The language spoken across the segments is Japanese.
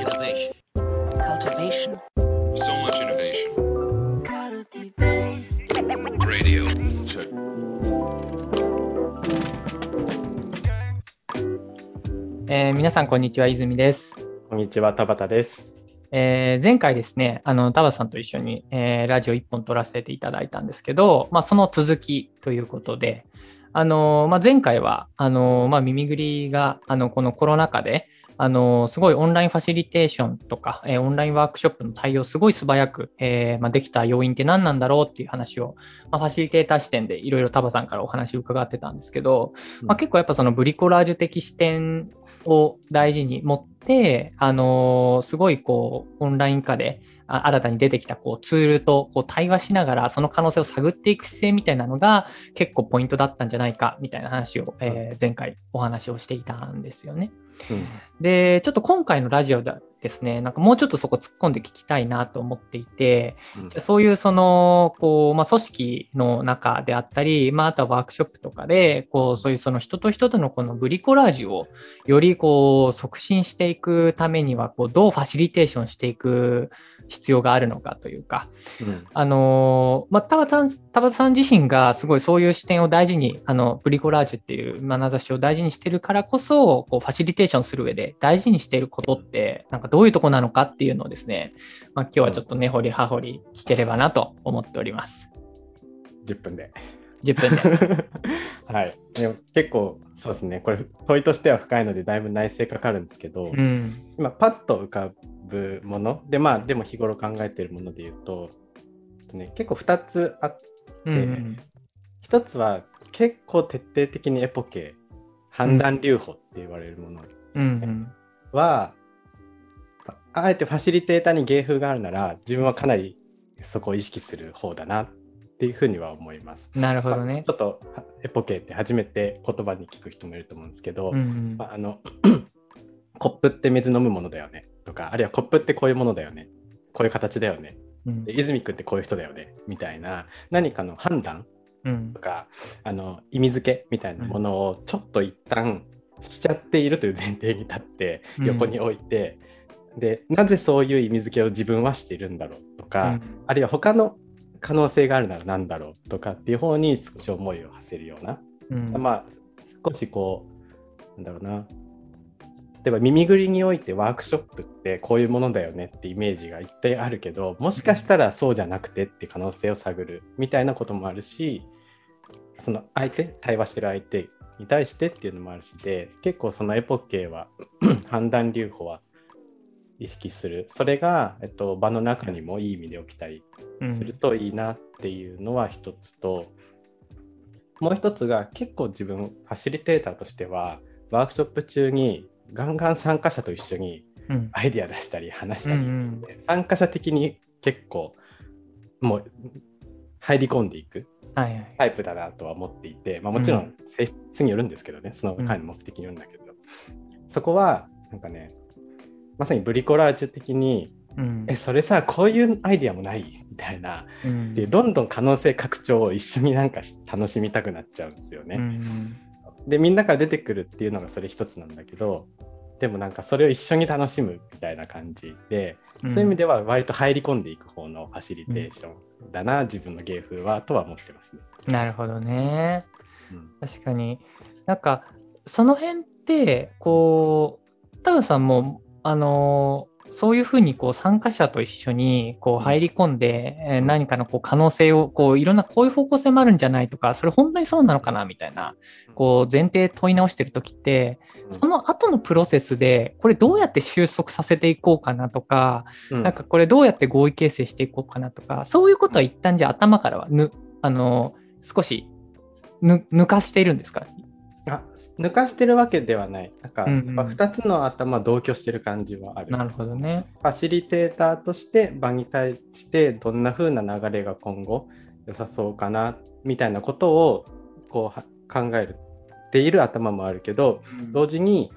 Innovation. cultivation, So much innovation. Radio. Check. えー皆さん、こんにちは。泉です。こんにちは、田畑です。えー前回ですね、あの、田畑さんと一緒に、えーラジオ一本撮らせていただいたんですけど、まあ、その続きということで、あの、まあ、前回は、あの、まあ、耳ぐりが、あの、このコロナ禍で、あの、すごいオンラインファシリテーションとか、えーオンラインワークショップの対応すごい素早く、えーまあ、できた要因って何なんだろうっていう話を、まあ、ファシリテーター視点でいろいろ田畑さんからお話を伺ってたんですけど、まあ、結構やっぱそのブリコラージュ的視点を大事に持って、あのーすごいこう、オンライン化で、あ新たに出てきたこうツールとこう対話しながら、その可能性を探っていく姿勢みたいなのが結構ポイントだったんじゃないかみたいな話を、えー前回お話をしていたんですよね。うんで、ちょっと今回のラジオでですね、なんかもうちょっとそこ突っ込んで聞きたいなと思っていて、うん。そういうその、こう、まあ、組織の中であったり、まあ、あとはワークショップとかで、こう、そういうその人と人とのこのブリコラージュをよりこう、促進していくためには、こう、どうファシリテーションしていく必要があるのかというか、うん。あのーまあ、田畑さん、田畑さん自身がすごいそういう視点を大事に、あの、ブリコラージュっていう眼差しを大事にしてるからこそ、こう、ファシリテーションする上で大事にしていることって、なんかどういうとこなのかっていうのをですね、まあ、今日はちょっと根掘り葉掘り聞ければなと思っております。10分で。10分で。はい。でも結構、そうですね。これ、問いとしては深いので、だいぶ内省かかるんですけど、うん。今、パッと浮かぶもの、で、まあ、でも日頃考えているもので言うと、ね、結構2つあって、うん。1つは結構徹底的にエポケ、判断留保って言われるものうん。は、あえてファシリテーターに芸風があるなら、自分はかなりそこを意識する方だなっていうふうには思います。なるほどねち。ょっとはエポケって初めて言葉に聞く人もいると思うんですけど、うん。まあ、あの コップって水飲むものだよねとかあるいはコップってこういうものだよねこういう形だよねうんで泉君ってこういう人だよねみたいな何かの判断うんとかあの意味付けみたいなものをちょっと一旦しちゃっているという前提に立ってうん横に置いて、でなぜそういう意味付けを自分はしているんだろうとか、あるいは他の可能性があるなら何だろうとかっていう方に少し思いを馳せるような、うん。まあ少しこうなんだろうな。例えば耳ぐりにおいてワークショップってこういうものだよねってイメージが一定あるけどもしかしたらそうじゃなくてって可能性を探るみたいなこともあるしその相手対話してる相手に対してっていうのもあるしで結構そのエポッケは 判断留保は意識する。それが、えっと、場の中にもいい意味で起きたりうん。するといいなっていうのは一つと、もう一つが結構自分ファシリテーターとしてはワークショップ中にガンガン参加者と一緒にうん。アイデア出したり話したり、うん参加者的に結構もう入り込んでいくはいはい。タイプだなとは思っていて、まあ、もちろん性質によるんですけどね、その会の目的によるんだけど、そこはなんかねまさにブリコラージュ的にうんえそれさこういうアイデアもない？みたいなうんでどんどん可能性拡張を一緒になんかし楽しみたくなっちゃうんですよね。うんでみんなから出てくるっていうのがそれ一つなんだけどでもなんかそれを一緒に楽しむみたいな感じで、そういう意味では割と入り込んでいく方のファシリテーションだな、自分の芸風はとは思ってますね。なるほどね。うん確かに。なんか、その辺って、こう、田辺さんも、あのーそういうふうにこう参加者と一緒にこう入り込んで、えー何かのこう可能性をこういろんなこういう方向性もあるんじゃないとか、それ本当にそうなのかなみたいな、こう前提問い直してるときって、その後のプロセスで、これどうやって収束させていこうかなとか、うん。なんかこれどうやって合意形成していこうかなとか、そういうことは一旦じゃあ頭からはぬ、あの、少しぬ抜かしているんですか？あ抜かしてるわけではない。なんか、うんうんまあ2つの頭同居してる感じはある。なるほどね。ファシリテーターとして場に対してどんな風な流れが今後良さそうかなみたいなことをこうは考えている頭もあるけど同時に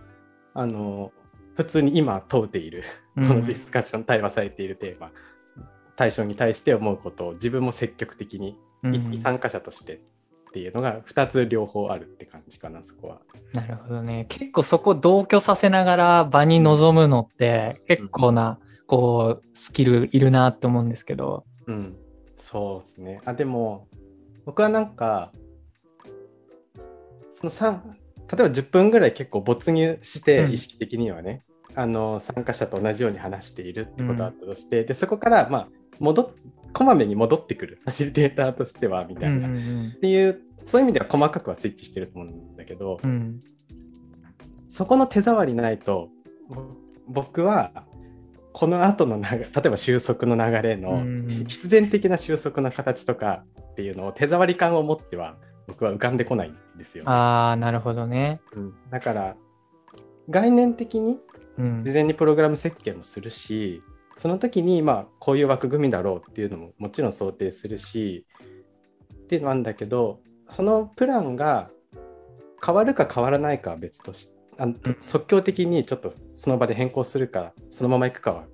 あの普通に今問うているこのディスカッション、対話されているテーマ対象に対して思うことを自分も積極的に、うん一参加者としてっていうのが2つ両方あるって感じかなそこは。なるほどね。結構そこ同居させながら場に臨むのって結構な、こう、スキルいるなって思うんですけど。うん、そうですね。あでも僕はなんかその3例えば10分ぐらい結構没入してうん意識的にはね、あの参加者と同じように話しているってことがあったとして、でそこからまあ戻っこまめに戻ってくるファシリテーターとしてはみたいな、うんっうん。ていうそういう意味では細かくはスイッチしてると思うんだけど、うんうんそこの手触りないとぼ僕はこの後の流れ例えば収束の流れのうん必然的な収束の形とかっていうのを手触り感を持っては僕は浮かんでこないんですよ。ああ、なるほどね。うん。だから概念的にうん。事前にプログラム設計もするしその時にまあこういう枠組みだろうっていうのももちろん想定するしっていうのはあるんだけどそのプランが変わるか変わらないかは別としてあの即興的にちょっとその場で変更するかそのまま行くかは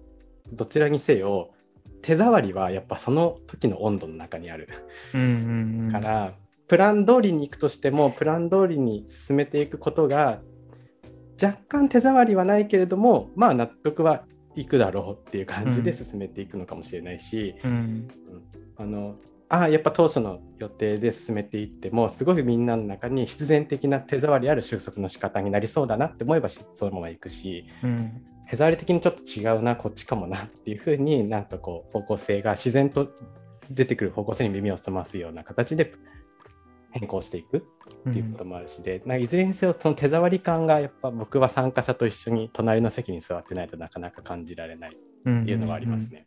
どちらにせよ手触りはやっぱその時の温度の中にある。うんうんうん。から、プラン通りに行くとしてもプラン通りに進めていくことが若干手触りはないけれどもまあ納得はいくだろうっていう感じでうん。進めていくのかもしれないし、うん。あのああやっぱ当初の予定で進めていってもすごいみんなの中に必然的な手触りある収束の仕方になりそうだなって思えばしそのまま行くしうん。手触り的にちょっと違うなこっちかもなっていうふうになんかこう方向性が自然と出てくる方向性に耳を澄ますような形で変更していくっていうこともあるしで、なんかいずれにせよその手触り感がやっぱ僕は参加者と一緒に隣の席に座ってないとなかなか感じられないっていうのはありますね。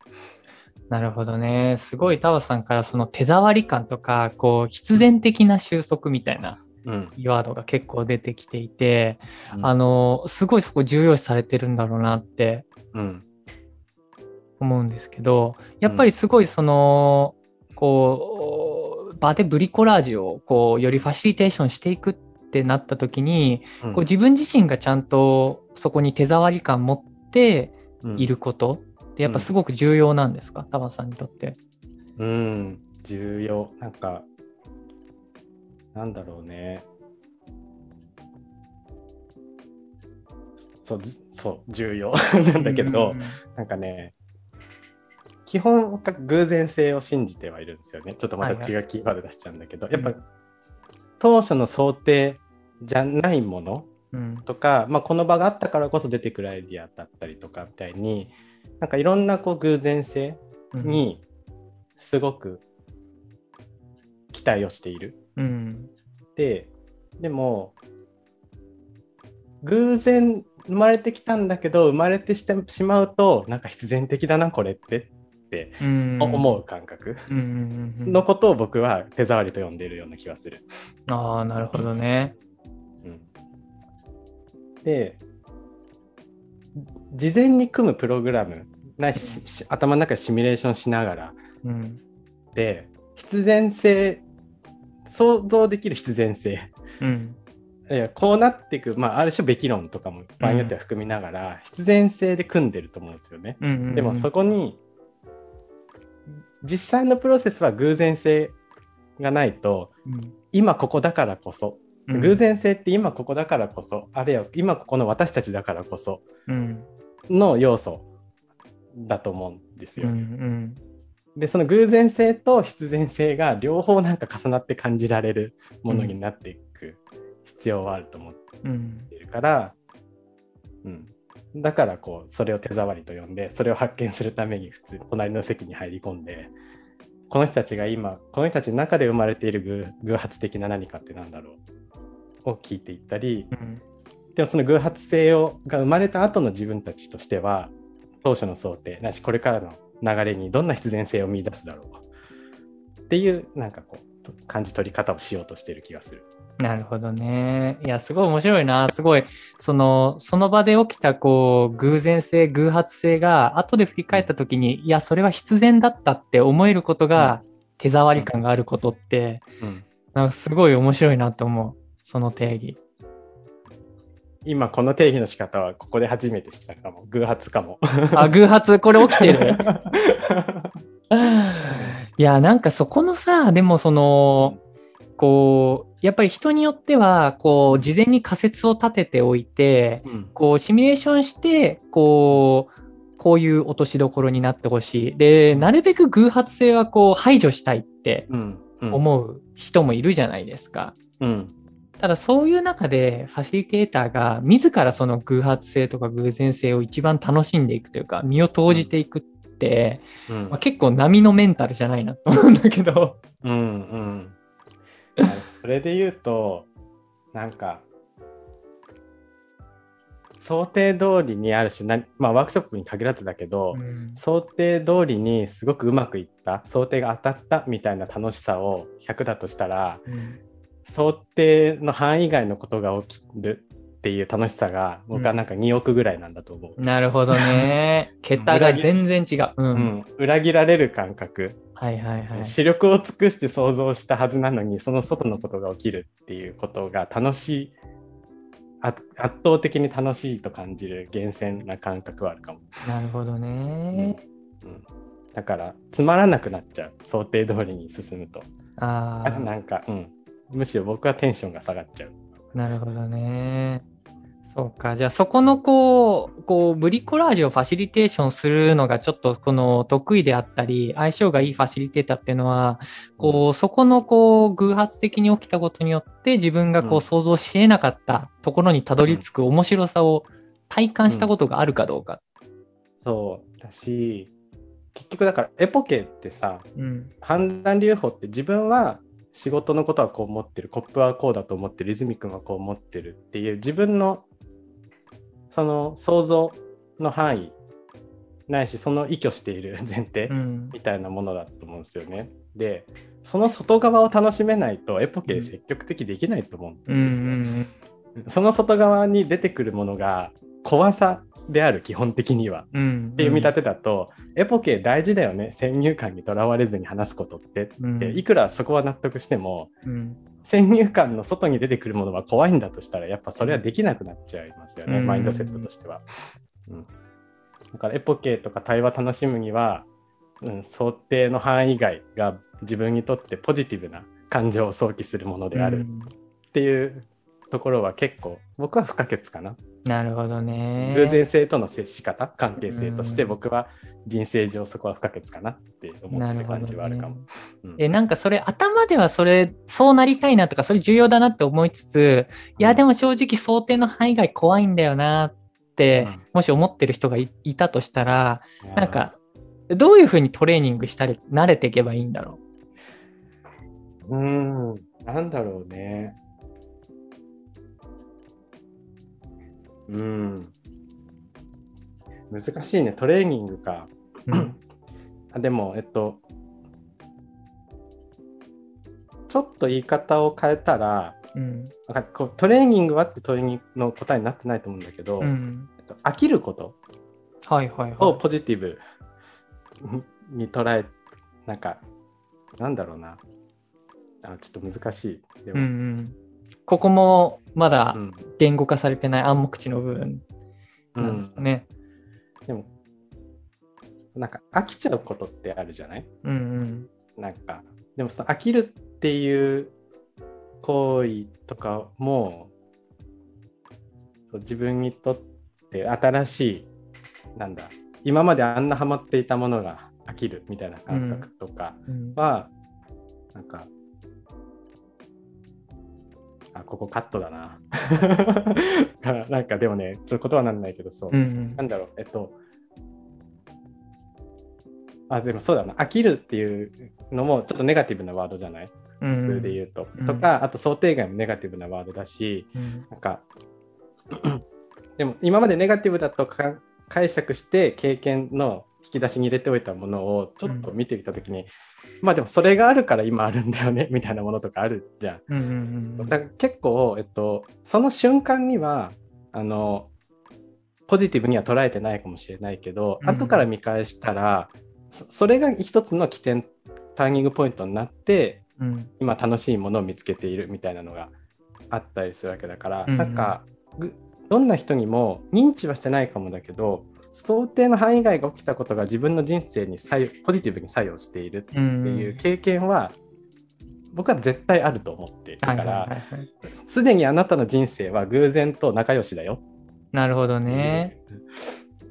なるほどね。すごいタワさんからその手触り感とか、こう、必然的な収束みたいなうんキーワードが結構出てきていて、うん。あの、すごいそこ重要視されてるんだろうなってうん。思うんですけど、やっぱりすごいその、こう、場でブリコラージュをこう、よりファシリテーションしていくってなった時に、うんこう自分自身がちゃんとそこに手触り感持ってうんいることってやっぱすごく重要なんですか、タワさんにとって。うん、重要。なんか、なんだろうね。そう、ずそう、重要 なんだけど、なんかね、基本が偶然性を信じてはいるんですよね。ちょっとまた違うキーワード出しちゃうんだけど、やっぱ、うん当初の想定じゃないものうん。とか、まあ、この場があったからこそ出てくるアイディアだったりとかみたいに、なんかいろんなこう偶然性うんにすごく期待をしている。うん。ででも偶然生まれてきたんだけど生まれてしてしまうとなんか必然的だなこれってってうん。思う感覚。うんうんうんのことを僕は手触りと呼んでいるような気がする。ああなるほどね。うん。で事前に組むプログラムないしし頭の中でシミュレーションしながら。うん。で必然性想像できる必然性。うん。いやこうなっていく、まあ、ある種べき論とかも場合によっては含みながら、必然性で組んでると思うんですよね。うんうんうん。でもそこに実際のプロセスは偶然性がないとうん。今ここだからこそ、うん。偶然性って今ここだからこそ。あるいは今ここの私たちだからこそ。うん。の要素だと思うんですうんうよ。ん。でその偶然性と必然性が両方なんか重なって感じられるものになっていく必要はあると思ってうんいるから、うん、だからこうそれを手触りと呼んでそれを発見するために普通隣の席に入り込んでこの人たちが今この人たちの中で生まれている偶偶発的な何かって何だろうを聞いていったりうんでもその偶発性をが生まれた後の自分たちとしては当初の想定なしこれからの流れにどんな必然性を見出すだろうっていうなんかこう感じ取り方をしようとしている気がする。なるほどね。いや、すごい面白いな。すごい、その、その場で起きた、こう、偶然性、偶発性が、後で振り返った時に、いや、それは必然だったって思えることが、手触り感があることって、うんなんかすごい面白いなと思う。その定義。今この定義の仕方はここで初めて知ったかも偶発かも。あ、偶発、これ起きてる。いや、なんかそこのさ、でもその、こう、やっぱり人によっては、こう、事前に仮説を立てておいて、うん。こう、シミュレーションして、こう、こういう落としどころになってほしい。で、なるべく偶発性はこう排除したいってうん。うん。思う人もいるじゃないですか。うん。ただそういう中でファシリテーターが自らその偶発性とか偶然性を一番楽しんでいくというか身を投じていくって、うん。まあ、結構波のメンタルじゃないなと思うんだけど。うん。うんそれで言うとなんか想定通りにある種な、まあ、ワークショップに限らずだけど、うん。想定通りにすごくうまくいった想定が当たったみたいな楽しさを100だとしたら想定の範囲外のことが起きるっていう楽しさが僕はなんか2億ぐらいなんだと思う。なるほどね。桁が全然違う。うん。うん、裏切られる感覚、はいはいはい。視力を尽くして想像したはずなのにその外のことが起きるっていうことが楽しいあ圧倒的に楽しいと感じる厳選な感覚はあるかも、なるほどね。うん、だからつまらなくなっちゃう想定通りに進むとああ、あなんか、うん、むしろ僕はテンションが下がっちゃうなるほどね。そうか。じゃあそこのこう、こう、ブリコラージュをファシリテーションするのがちょっとこの得意であったり、相性がいいファシリテーターっていうのは、こう、そこのこう、偶発的に起きたことによって自分がこうんう想像し得なかったところにたどり着く面白さを体感したことがあるかどうか。そうだし結局だからエポケってさうん。判断留保って自分は仕事のことはこう思ってるコップはこうだと思ってる泉君はこう思ってるっていう自分のその想像の範囲ないしその依拠している 前提うん。みたいなものだと思うんですよね。でその外側を楽しめないとエポケで積極的できないと思ううんですよ。ん。その外側に出てくるものが怖さである基本的には。うん。っていう見立てだと、エポケ大事だよね先入観にとらわれずに話すことってって、うんいくらそこは納得してもうん。先入観の外に出てくるものは怖いんだとしたらやっぱそれはできなくなっちゃいますよね、うんマインドセットとしては。うん、だからエポケとか対話楽しむには、うん、想定の範囲外が自分にとってポジティブな感情を想起するものであるっていうところは結構僕は不可欠かな。なるほどね。偶然性との接し方関係性としてうん。僕は人生上そこは不可欠かなって思ってる感じはあるかも。うん。え、なんかそれ、頭ではそれ、そうなりたいなとか、それ重要だなって思いつつ、いや、でも正直想定の範囲外怖いんだよなって、うん。もし思ってる人がいいたとしたら、なんか、どういうふうにトレーニングしたり、慣れていけばいいんだろうーん。なんだろうね。うん難しいねトレーニングか。う。うん。あでもえっとちょっと言い方を変えたらうん。トレーニングはって問いにの答えになってないと思うんだけど、うん。えっと飽きることはいはいはをポジティブに に捉えなんかなんだろうなあちょっと難しいでい。うんうも、ん。ここもまだうん。言語化されてない暗黙知の部分なんですかね。でもなんか飽きちゃうことってあるじゃない？うんうん。なんかでもその飽きるっていう行為とかもそう自分にとって新しいなんだ今まであんなハマっていたものが飽きるみたいな感覚とかうん。は、なんかあここカットだな なんかでもねちょっと言葉なんないけどそう、うんなんだろう、えっと、あ、でもそうだな、飽きるっていうのもちょっとネガティブなワードじゃない？うん。普通で言うと。うんとか、あと想定外もネガティブなワードだし、うん。なんか、でも今までネガティブだとか解釈して経験の引き出しに入れておいたものをちょっと見てみたときに、まあでもそれがあるから今あるんだよね みたいなものとかあるじゃん。うんうんうんだから結構、えっと、その瞬間にはあのポジティブには捉えてないかもしれないけど、うん後から見返したらそそれが一つの起点ターニングポイントになってうん。今楽しいものを見つけているみたいなのがあったりするわけだから、うん。なんかぐどんな人にも認知はしてないかもだけど想定の範囲外が起きたことが自分の人生にポジティブに作用しているってうんいう経験は僕は絶対あると思ってるかはいはいらすでにあなたの人生は偶然と仲良しだよなるほどね。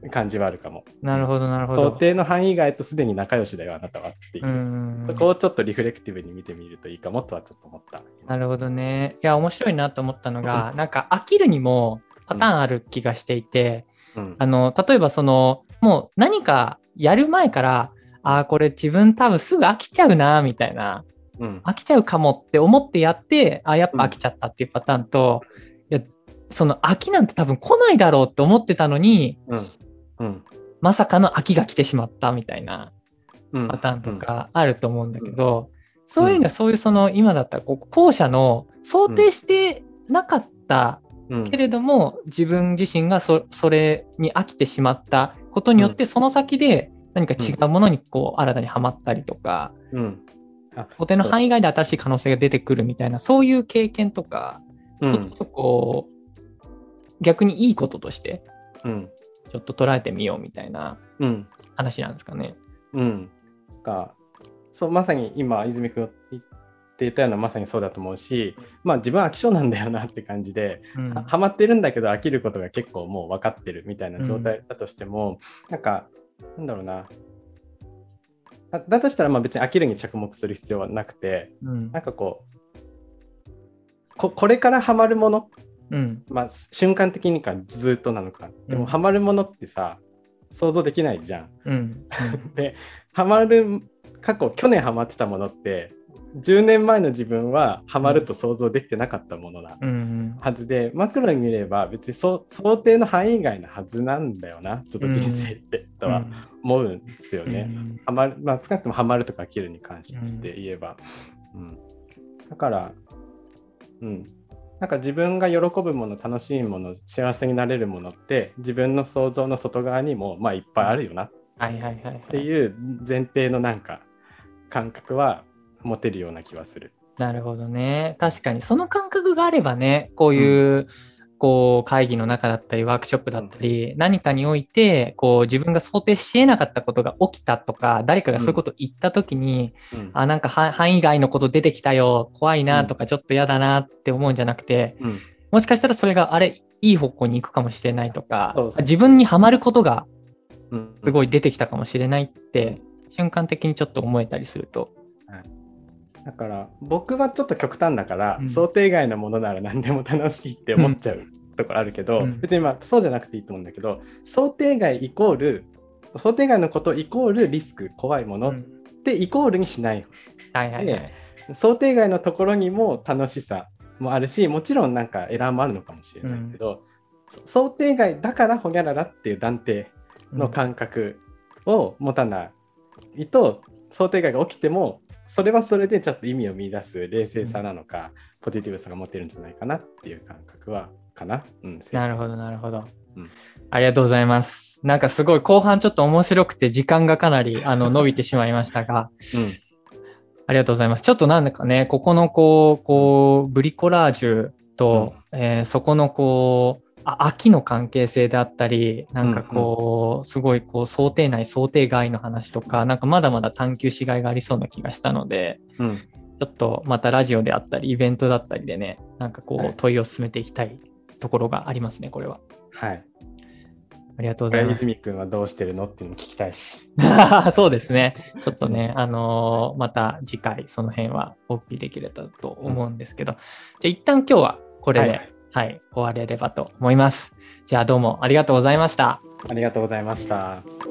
感じはあるかも。なるほど、なるほ想ど。定の範囲外とすでに仲良しだよあなたはっていうう。んそこをちょっとリフレクティブに見てみるといいかもとはちょっと思った。なるほどね。いや、面白いなと思ったのが、なんか飽きるにもパターンある気がしていて、うん。あの、例えばその、もう何かやる前から、ああ、これ自分多分すぐ飽きちゃうな、みたいな、うん。飽きちゃうかもって思ってやって、ああ、やっぱ飽きちゃったっていうパターンと、いや、その飽きなんて多分来ないだろうって思ってたのに、うん。うん。まさかの飽きが来てしまったみたいなうん。パターンとかあると思うんだけど、そういうのはそういうその今だったらこう後者の想定してなかったうん。けれども、自分自身がそそれに飽きてしまったことによって、その先で何か違うものにこう新たにはまったりとか、うん。あ固定の範囲外で新しい可能性が出てくるみたいな、そういう経験とか、うん。ちょっとこう、逆にいいこととして、うん。ちょっと捉えてみようみたいなうん。話なんですかね。うん。がそうまさに今泉君言っていたようなまさにそうだと思うしまあ自分は飽き性なんだよなって感じで、うん。はハマってるんだけど飽きることが結構もう分かってるみたいな状態だとしても、なんかなんだろうな。だだとしたらまあ別に飽きるに着目する必要はなくてうん。なんかこうここれからハマるものうん。まあ、瞬間的にかずっとなのか。でうん。もハマるものってさ想像できないじゃん。うん。でハマる過去去年ハマってたものって10年前の自分はハマると想像できてなかったものなうんうんはずで、マクロに見れば別にそ想定の範囲外なはずなんだよなちょっと人生って、とは思うんですよね。うんハマるまあ、少なくともハマるとか飽きるに関して言えば。うんだから、うん。なんか自分が喜ぶもの、楽しいもの、幸せになれるものって自分の想像の外側にもまあいっぱいあるよなっ。ていう前提のなんか感覚は持てるような気はする。なるほどね。確かに、その感覚があればね、こういう、こう、会議の中だったり、ワークショップだったり、何かにおいて、こう、自分が想定し得なかったことが起きたとか、誰かがそういうことを言ったときに、うん。あ、なんかは範囲外のこと出てきたよ、怖いなとか、ちょっと嫌だなって思うんじゃなくて、うん。もしかしたらそれが、あれ、いい方向に行くかもしれないとか自分にはまることがうん。すごい出てきたかもしれないって、瞬間的にちょっと思えたりすると。だから僕はちょっと極端だから、うん。想定外のものなら何でも楽しいって思っちゃうところあるけど、うん。別にまあそうじゃなくていいと思うんだけど想定外イコール想定外のことイコールリスク怖いものっうん。てイコールにしない、はいはいはい。想定外のところにも楽しさもあるしもちろんなんかエラーもあるのかもしれないけど、そ想定外だからホギャララっていう断定の感覚を持たないと、想定外が起きてもそれはそれでちょっと意味を見出す冷静さなのか、ポジティブさが持てるんじゃないかなっていう感覚はかな。うん、なるほど、なるほど。うんありがとうございます。なんかすごい後半ちょっと面白くて時間がかなりあの 伸びてしまいましたが、うんありがとうございます。ちょっとなんだかね、ここのこう、こう、ブリコラージュと、えーそこのこう、あ秋の関係性であったり、なんかこう、すごいこう、想定内、想定外の話とか、なんかまだまだ探求しがいがありそうな気がしたので、うんちょっとまたラジオであったり、イベントだったりでね、なんかこはいう、問いを進めていきたいところがありますね、これは。はい。ありがとうございます。泉君はどうしてるのっていうのも聞きたいし。そうですね。ちょっとね、あのーまた次回その辺はお聞きできればと思うんですけど、じゃあ一旦今日はこれで、ははい、終われればと思います。じゃあどうもありがとうございました。ありがとうございました。